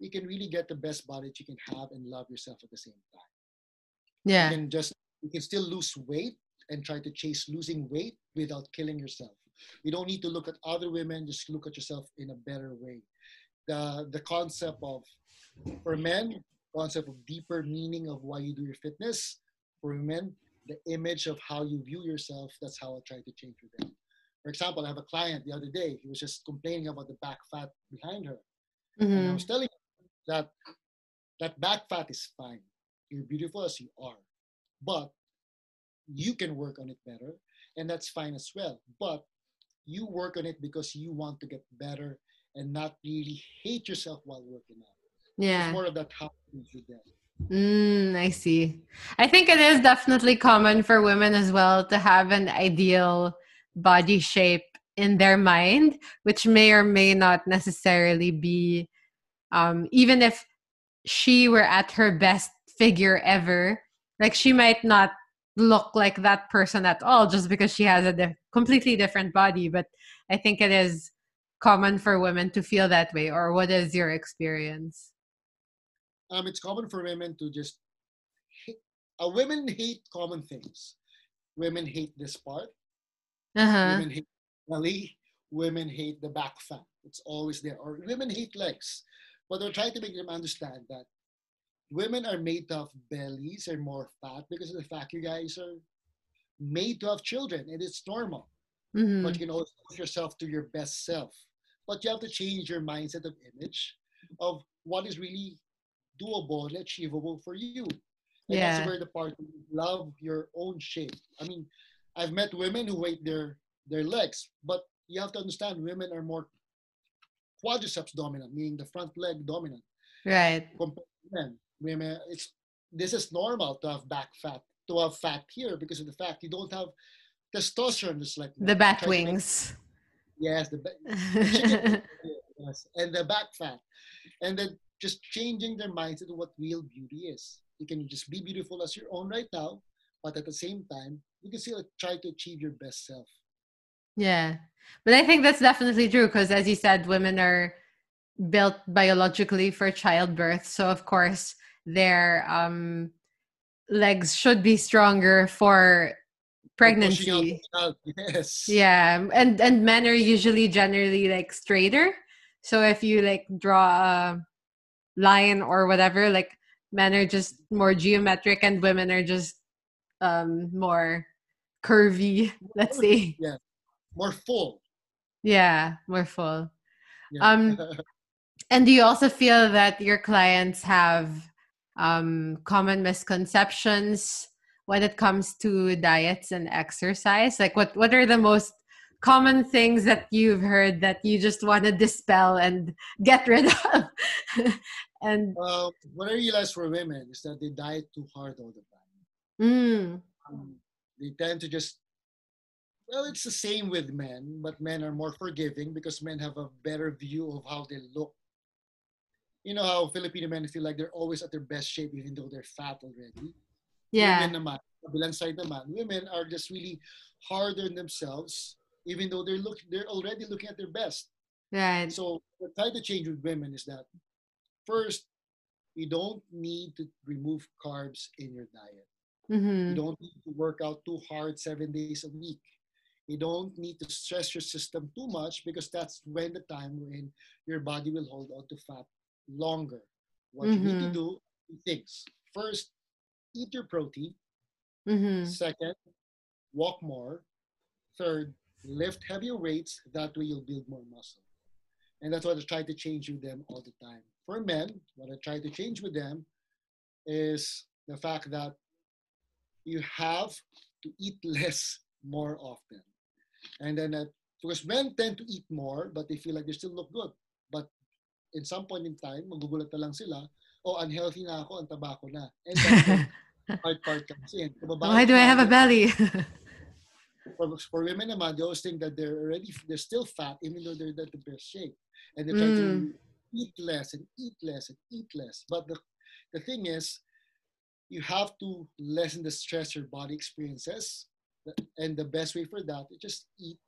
you can really get the best body that you can have and love yourself at the same time. Yeah. You can just you can still lose weight and try to chase losing weight without killing yourself. You don't need to look at other women, just look at yourself in a better way. The the concept of for men, concept of deeper meaning of why you do your fitness. For women, the image of how you view yourself, that's how I try to change with them. For example, I have a client the other day, he was just complaining about the back fat behind her. And I Mm-hmm. was telling that that back fat is fine. You're beautiful as you are. But you can work on it better, and that's fine as well. But you work on it because you want to get better and not really hate yourself while working out. Yeah. It's more of that how you that. Mm, I see. I think it is definitely common for women as well to have an ideal body shape in their mind, which may or may not necessarily be, um, even if she were at her best figure ever, like she might not look like that person at all just because she has a dif- completely different body. But I think it is common for women to feel that way. Or what is your experience? um, it's common for women to just hate, uh, women hate common things. Women hate this part. Uh huh. Women hate belly. Women hate the back fat. It's always there. Or women hate legs. But we're trying to make them understand that women are made to have bellies and more fat because of the fact you guys are made to have children and it's normal. Mm-hmm. But you can always push yourself to your best self. But you have to change your mindset of image of what is really doable and achievable for you. And Yeah. that's where the part love your own shape. I mean, I've met women who weight their their legs, but you have to understand women are more quadriceps dominant, meaning the front leg dominant Right. compared to men. Women, it's this is normal to have back fat, to have fat here because of the fact you don't have testosterone just like The back to make- wings. yes, the back. yes, and the back fat, and then just changing their mindset to what real beauty is. You can just be beautiful as your own right now, but at the same time, you can still try to achieve your best self. Yeah. But I think that's definitely true because, as you said, women are built biologically for childbirth. So, of course, their um, legs should be stronger for pregnancy. Yes. Yeah, and and men are usually generally like straighter. So if you like draw a lion or whatever, like men are just more geometric and women are just um more curvy, let's say. More full. Yeah, more full. Yeah. Um, And do you also feel that your clients have um common misconceptions when it comes to diets and exercise? Like what what are the most common things that you've heard that you just want to dispel and get rid of? and uh, what I realize for women is that they diet too hard all the time. Mm. Um, they tend to just well, it's the same with men, but men are more forgiving because men have a better view of how they look. You know how Filipino men feel like they're always at their best shape even though they're fat already. Yeah. Women naman, kabilang side naman, women are just really hard on themselves even though they're look they're already looking at their best. Right. So I try to change with women is that first, you don't need to remove carbs in your diet. Mm-hmm. You don't need to work out too hard seven days a week. You don't need to stress your system too much because that's when the time when your body will hold on to fat longer. What you need to Mhm. do two things. First, eat your protein. Mm-hmm. Second, walk more. Third, lift heavier weights. That way you'll build more muscle. And that's what I try to change with them all the time. For men, what I try to change with them is the fact that you have to eat less more often. And then, uh, because men tend to eat more, but they feel like they still look good. But in some point in time, magugulat na lang sila, oh, unhealthy na ako, ang taba ko na. And that's hard part comes in. Why do I have a belly? for, for women naman, they always think that they're already they're still fat even though they're at the best shape, and they try to eat less and eat less and eat less. But the the thing is, you have to lessen the stress your body experiences, and the best way for that is just eat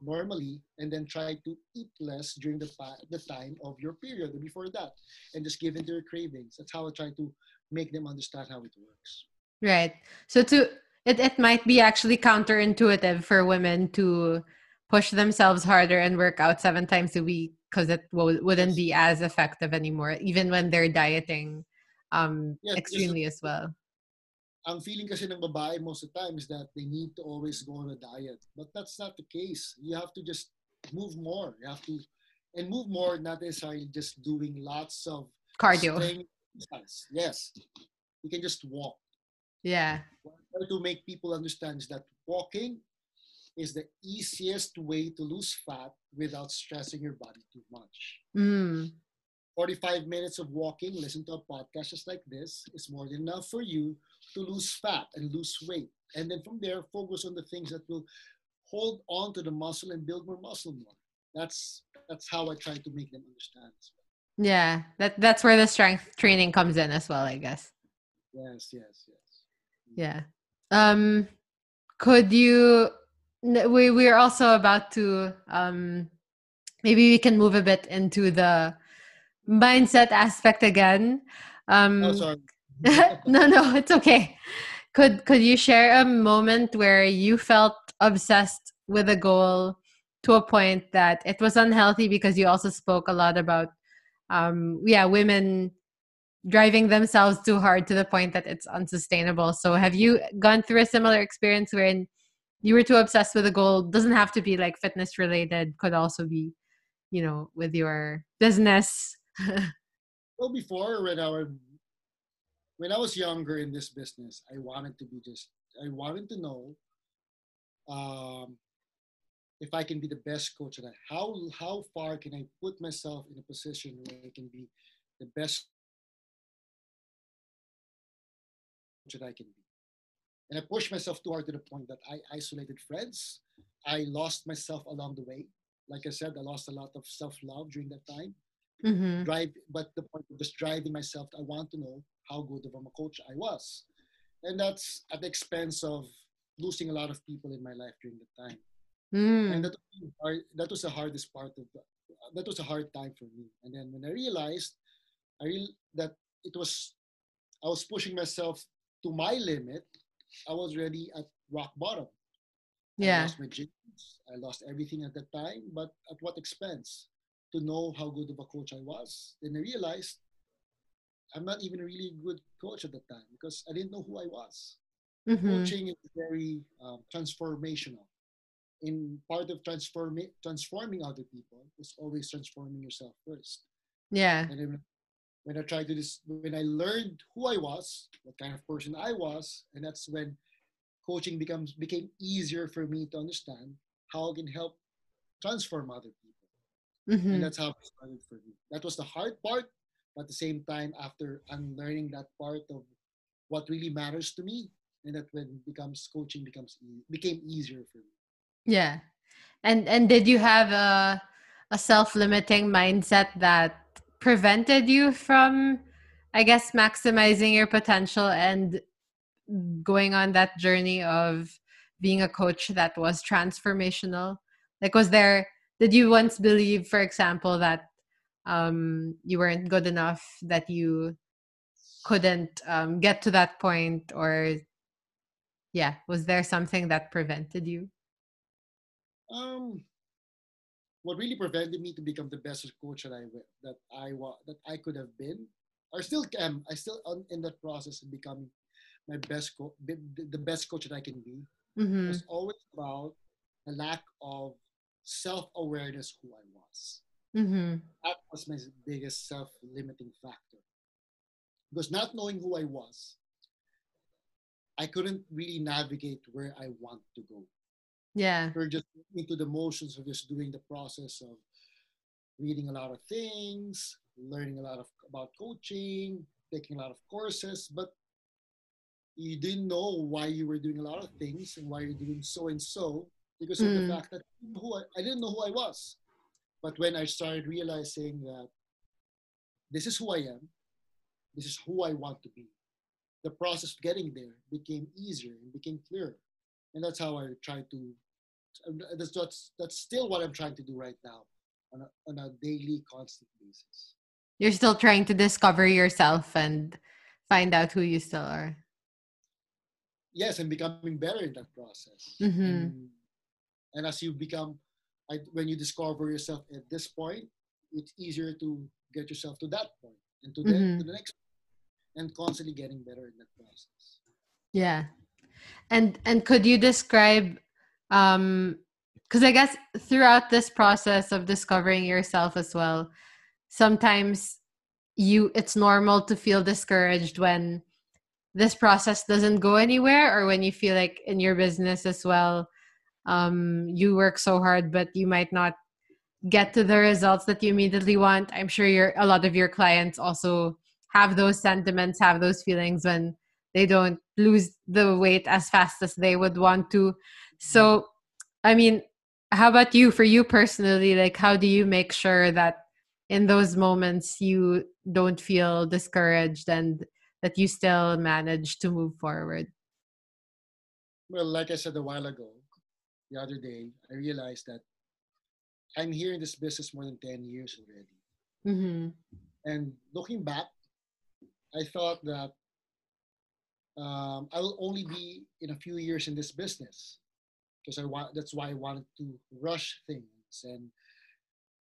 normally and then try to eat less during the, the time of your period or before that and just give in to your cravings that's how i try to make them understand how it works right. So to it, it might be actually counterintuitive for women to push themselves harder and work out seven times a week because it w- wouldn't be as effective anymore, even when they're dieting um extremely as well. Ang feeling kasi ng babae most of the time is that they need to always go on a diet. But that's not the case. You have to just move more. You have to, and move more, not necessarily just doing lots of Cardio. Yes. You can just walk. Yeah. What to make people understand is that walking is the easiest way to lose fat without stressing your body too much. Mm. 45 minutes of walking, listen to a podcast just like this is more than enough for you to lose fat and lose weight. And then from there, focus on the things that will hold on to the muscle and build more muscle more. That's that's how I try to make them understand. well. Yeah. That that's where the strength training comes in as well, I guess. Yes, yes, yes. Yeah. Um could you we we're also about to um maybe we can move a bit into the mindset aspect again. Um Oh, sorry. no, no, it's okay. Could could you share a moment where you felt obsessed with a goal to a point that it was unhealthy because you also spoke a lot about um yeah, women driving themselves too hard to the point that it's unsustainable. So have you gone through a similar experience wherein you were too obsessed with a goal? Doesn't have to be like fitness related, could also be, you know, with your business. well, before when I were, when I was younger in this business, I wanted to be just I wanted to know um, if I can be the best coach at that. How how far can I put myself in a position where I can be the best coach that I can be? And I pushed myself too hard to the point that I isolated friends. I lost myself along the way. Like I said, I lost a lot of self love during that time hmm drive but the point of just driving myself i want to know how good of a coach i was and that's at the expense of losing a lot of people in my life during that time Mm. and that was, that was the hardest part of that was a hard time for me and then when i realized i real that it was i was pushing myself to my limit i was already at rock bottom Yeah. I lost my gyms. I lost everything at that time, but at what expense? To know how good of a coach I was. Then I realized I'm not even a really good coach at the time because I didn't know who I was. Mhm. Coaching is very um, transformational. In part of transforming transforming other people is always transforming yourself first. Yeah. And then when I tried to this, when I learned who I was, what kind of person I was, and that's when coaching becomes became easier for me to understand how I can help transform other people. Mm-hmm. And that's how it started for me. That was the hard part, but at the same time, after unlearning that part of what really matters to me, and that when becomes coaching becomes e- became easier for me. Yeah. And and did you have a a self-limiting mindset that prevented you from I guess maximizing your potential and going on that journey of being a coach that was transformational? Like was there did you once believe for example that um you weren't good enough that you couldn't um, get to that point or yeah was there something that prevented you Um, what really prevented me to become the best coach that I that I wa- that I could have been, or still am, I still on in that process of becoming my best coach the best coach that I can be. mm-hmm. was always about a lack of self awareness who I was. Mm-hmm. That was my biggest self limiting factor. Because not knowing who I was, I couldn't really navigate where I want to go. yeah We're just into the motions of just doing the process of reading a lot of things, learning a lot of about coaching, taking a lot of courses, but you didn't know why you were doing a lot of things and why you're doing so and so because of Mm. the fact that who I, I didn't know who I was. But when I started realizing that this is who I am, this is who I want to be, the process of getting there became easier and became clearer. And that's how I try to. That's that's, that's still what I'm trying to do right now, on a, on a daily, constant basis. you're still trying to discover yourself and find out who you still are Yes, and becoming better in that process. Mhm. And, and as you become, I, when you discover yourself at this point, it's easier to get yourself to that point and to, the, Mhm. to the next, and constantly getting better in that process. yeah and and could you describe um because i guess throughout this process of discovering yourself as well sometimes you it's normal to feel discouraged when this process doesn't go anywhere or when you feel like in your business as well um you work so hard but you might not get to the results that you immediately want. I'm sure your a lot of your clients also have those sentiments have those feelings when they don't lose the weight as fast as they would want to. So i mean how about you? For you personally like how do you make sure that in those moments you don't feel discouraged and that you still manage to move forward? Well, like I said a while ago, the other day, I realized that I'm here in this business more than 10 years already. mm-hmm. And looking back, I thought that um, I will only be in a few years in this business because I want. That's why I wanted to rush things and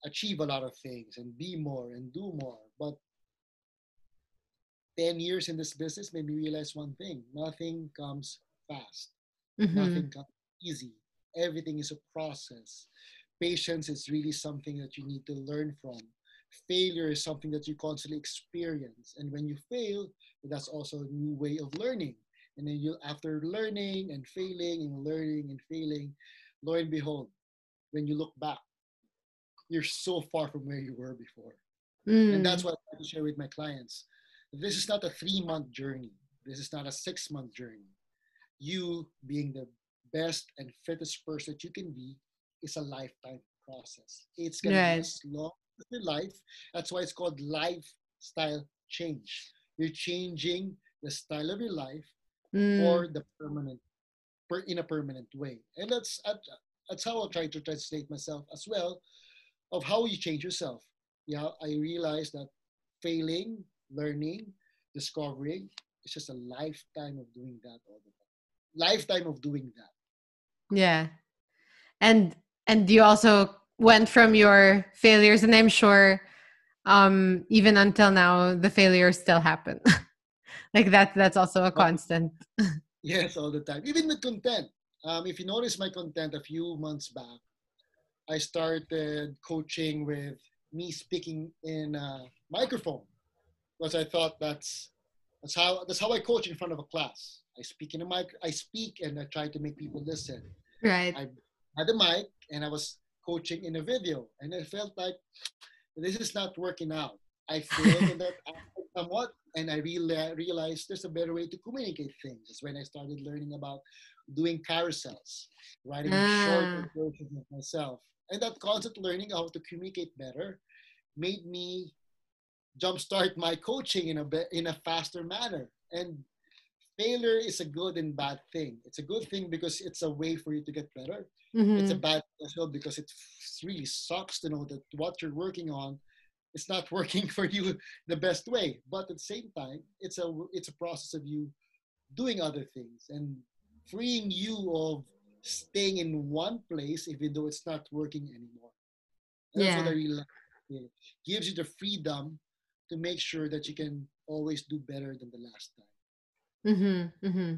achieve a lot of things and be more and do more. But ten years in this business made me realize one thing: nothing comes fast. Mm-hmm. Nothing comes easy. Everything is a process. Patience is really something that you need to learn from. Failure is something that you constantly experience. And when you fail, that's also a new way of learning. And then you after learning and failing and learning and failing, lo and behold, when you look back, you're so far from where you were before. Mm. And that's what I share with my clients. This is not a three month journey. This is not a six month journey. You being the best and fittest person that you can be is a lifetime process. It's gonna Right. be as long as your life. That's why it's called lifestyle change. You're changing the style of your life Mm. for the permanent, per, in a permanent way. And that's that's how I try to translate myself as well, of how you change yourself. Yeah, I realize that failing, learning, discovering, it's just a lifetime of doing that all the time. Lifetime of doing that. Yeah. And and you also went from your failures and I'm sure um even until now the failures still happen. like that that's also a constant. Yes, all the time. Even with content. Um, if you notice my content a few months back, I started coaching with me speaking in a microphone. because I thought that's that's how that's how I coach in front of a class. I speak in a mic. I speak and I try to make people listen. Right. I had a mic and I was coaching in a video, and I felt like this is not working out. I failed in that somewhat, and I really realized there's a better way to communicate things. It's when I started learning about doing carousels, writing Ah. short versions of myself, and that constant learning how to communicate better made me jumpstart my coaching in a be- in a faster manner. And failure is a good and bad thing. It's a good thing because it's a way for you to get better. It's a Mhm. bad thing well because it really sucks to know that what you're working on is not working for you the best way. But at the same time, it's a it's a process of you doing other things and freeing you of staying in one place even though it's not working anymore. That's what Yeah. I really like. It gives you the freedom to make sure that you can always do better than the last time. Mm-hmm. Mm-hmm.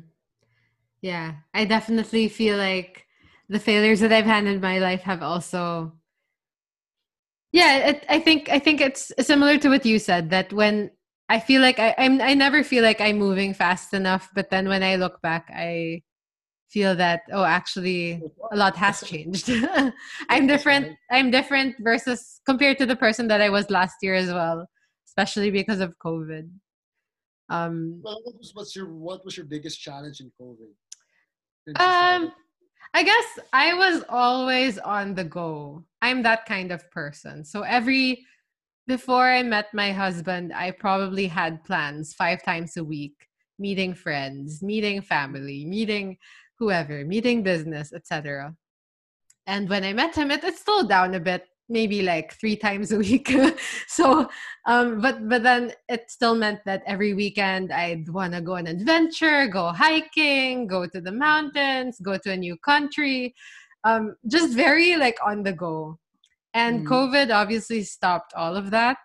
Yeah. I definitely feel like the failures that I've had in my life have also Yeah, it, I think I think it's similar to what you said that when I feel like I, I'm I never feel like I'm moving fast enough, but then when I look back I feel that oh actually a lot has changed. I'm different I'm different versus compared to the person that I was last year as well, especially because of COVID. Um Well, what was what's your what was your biggest challenge in COVID? Um. I guess I was always on the go. I'm that kind of person. So every before I met my husband, I probably had plans five times a week, meeting friends, meeting family, meeting whoever, meeting business, etc. And when I met him, it, it slowed down a bit, maybe like three times a week. so, um, but but then it still meant that every weekend I'd want to go on an adventure, go hiking, go to the mountains, go to a new country, um, just very like on the go. And Mhm. COVID obviously stopped all of that,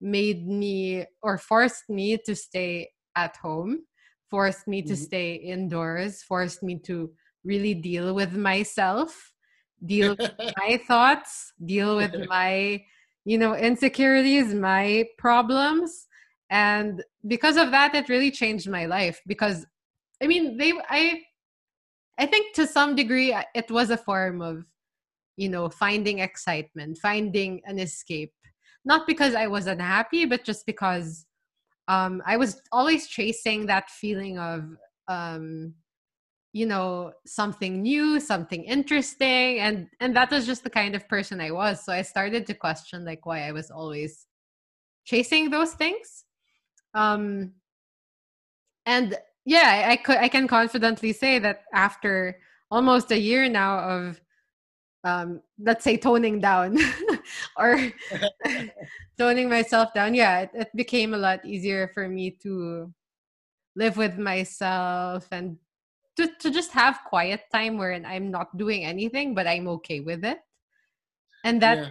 made me or forced me to stay at home, forced me to Mhm. stay indoors, forced me to really deal with myself, deal with my thoughts, deal with my, you know, insecurities, my problems. And because of that, it really changed my life because I mean, they, I, I think to some degree, it was a form of, you know, finding excitement, finding an escape. Not because I was unhappy, but just because um, I was always chasing that feeling of, um, you know, something new, something interesting, and and that was just the kind of person I was. So I started to question like why I was always chasing those things. Um, and yeah, I, could I can confidently say that after almost a year now of um let's say toning down or toning myself down yeah it, it became a lot easier for me to live with myself and to, to just have quiet time where i'm not doing anything but i'm okay with it and that yeah.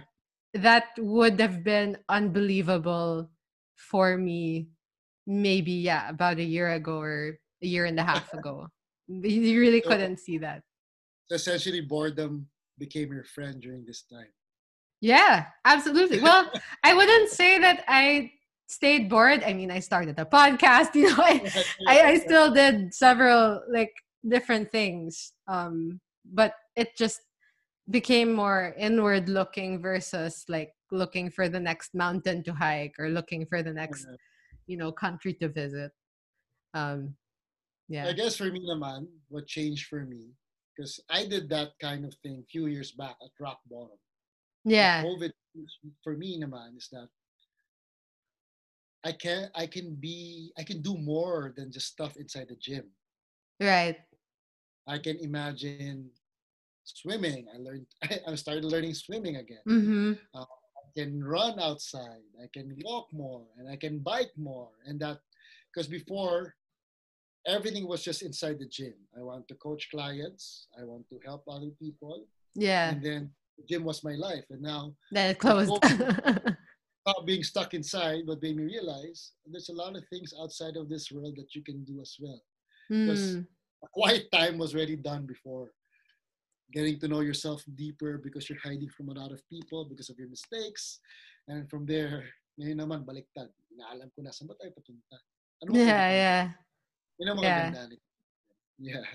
that would have been unbelievable for me maybe yeah about a year ago or a year and a half ago you really So- couldn't see that So essentially, boredom became your friend during this time. Yeah, absolutely. Well, I wouldn't say that I stayed bored. I mean, I started a podcast, you know, I, I, I still did several like different things. Um, but it just became more inward looking versus like looking for the next mountain to hike or looking for the next, you know, country to visit. Um, yeah. I guess for me naman, what changed for me, because I did that kind of thing a few years back at rock bottom. Yeah. COVID for me naman is that I can I can be I can do more than just stuff inside the gym. Right. I can imagine swimming. I learned I started learning swimming again. Mm-hmm. I can run outside. I can walk more and I can bike more. And that because before everything was just inside the gym. I want to coach clients. I want to help other people. Yeah. And then the gym was my life. And now Then it closed. not being stuck inside what made me realize there's a lot of things outside of this world that you can do as well. Mm. Quiet time was already done before. Getting to know yourself deeper because you're hiding from a lot of people because of your mistakes. And from there, Ngayon naman, baliktad. Inaalam ko na saan ba tayo patunta. Ano yeah, yeah. Yun ang mga yeah. ganda. Yeah.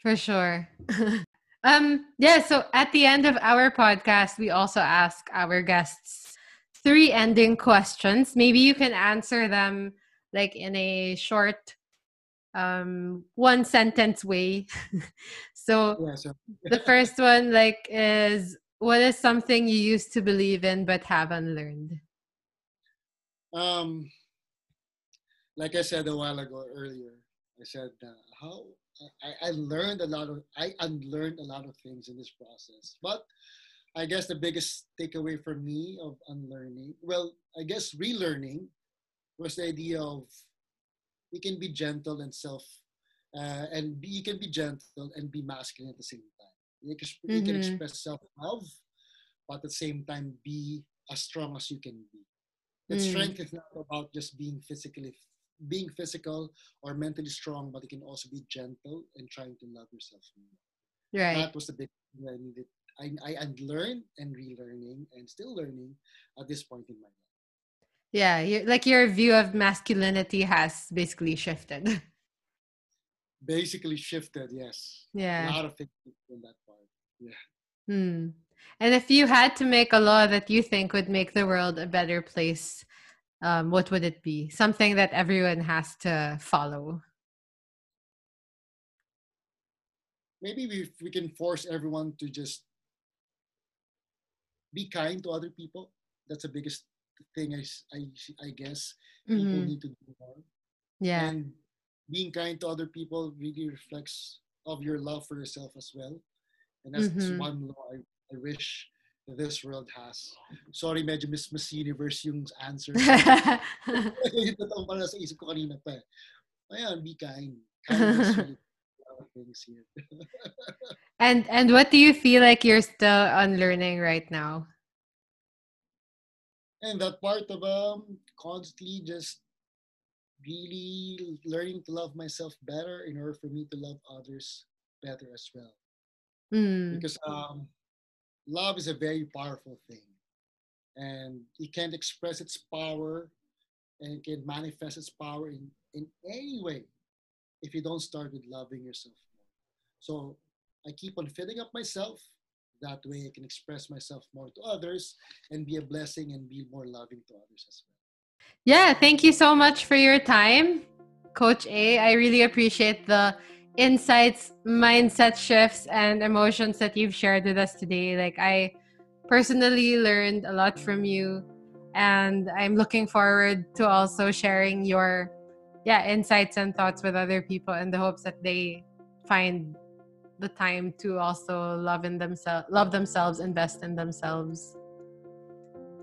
For sure. um, yeah, so at the end of our podcast, we also ask our guests three ending questions. Maybe you can answer them like in a short um one sentence way. so, yeah, so. the first one like is what is something you used to believe in but have unlearned? Um like I said a while ago earlier, I said uh, how I, I learned a lot of I unlearned a lot of things in this process. But I guess the biggest takeaway for me of unlearning, well, I guess relearning was the idea of you can be gentle and self uh, and be, you can be gentle and be masculine at the same time. You can, mm-hmm. you can mm-hmm. express self love, but at the same time be as strong as you can be. That mm. strength is not about just being physically being physical or mentally strong, but you can also be gentle and trying to love yourself more. Right. That was the big thing I needed. I, I learned and relearning and still learning at this point in my life. Yeah, like your view of masculinity has basically shifted. basically shifted, yes. Yeah. A lot of things in that part. Yeah. Hmm. And if you had to make a law that you think would make the world a better place, um, what would it be? Something that everyone has to follow. Maybe we, we can force everyone to just be kind to other people. That's the biggest thing I, I, I guess people mm-hmm. need to do more. Yeah. And being kind to other people really reflects of your love for yourself as well. And that's mm-hmm. one law I, I wish this world has. Sorry, medyo Miss Miss Universe yung answer. yung totoo pala sa isip ko kanina pa. Ayan, be kind. Kindness things here. and and what do you feel like you're still unlearning right now? And that part of um constantly just really learning to love myself better in order for me to love others better as well. Mm. Because um love is a very powerful thing. And it can't express its power and it can manifest its power in, in any way if you don't start with loving yourself more. So I keep on filling up myself. That way I can express myself more to others and be a blessing and be more loving to others as well. Yeah, thank you so much for your time, Coach A. I really appreciate the insights, mindset shifts, and emotions that you've shared with us today. Like, I personally learned a lot from you, and I'm looking forward to also sharing your yeah insights and thoughts with other people in the hopes that they find the time to also love in themselves love themselves invest in themselves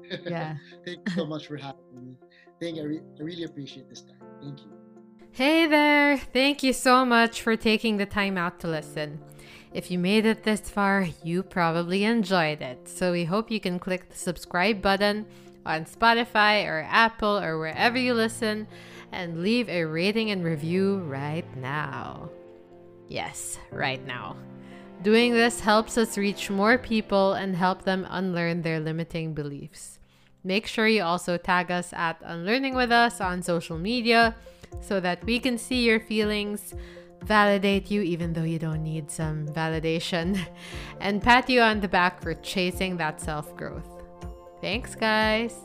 yeah thank you so much for having me thank you I, re- I really appreciate this time thank you Hey there! Thank you so much for taking the time out to listen. If you made it this far, you probably enjoyed it. So we hope you can click the subscribe button on Spotify or Apple or wherever you listen and leave a rating and review right now. Yes, right now. Doing this helps us reach more people and help them unlearn their limiting beliefs. Make sure you also tag us at Unlearning with Us on social media so that we can see your feelings, validate you even though you don't need some validation, and pat you on the back for chasing that self growth. Thanks, guys.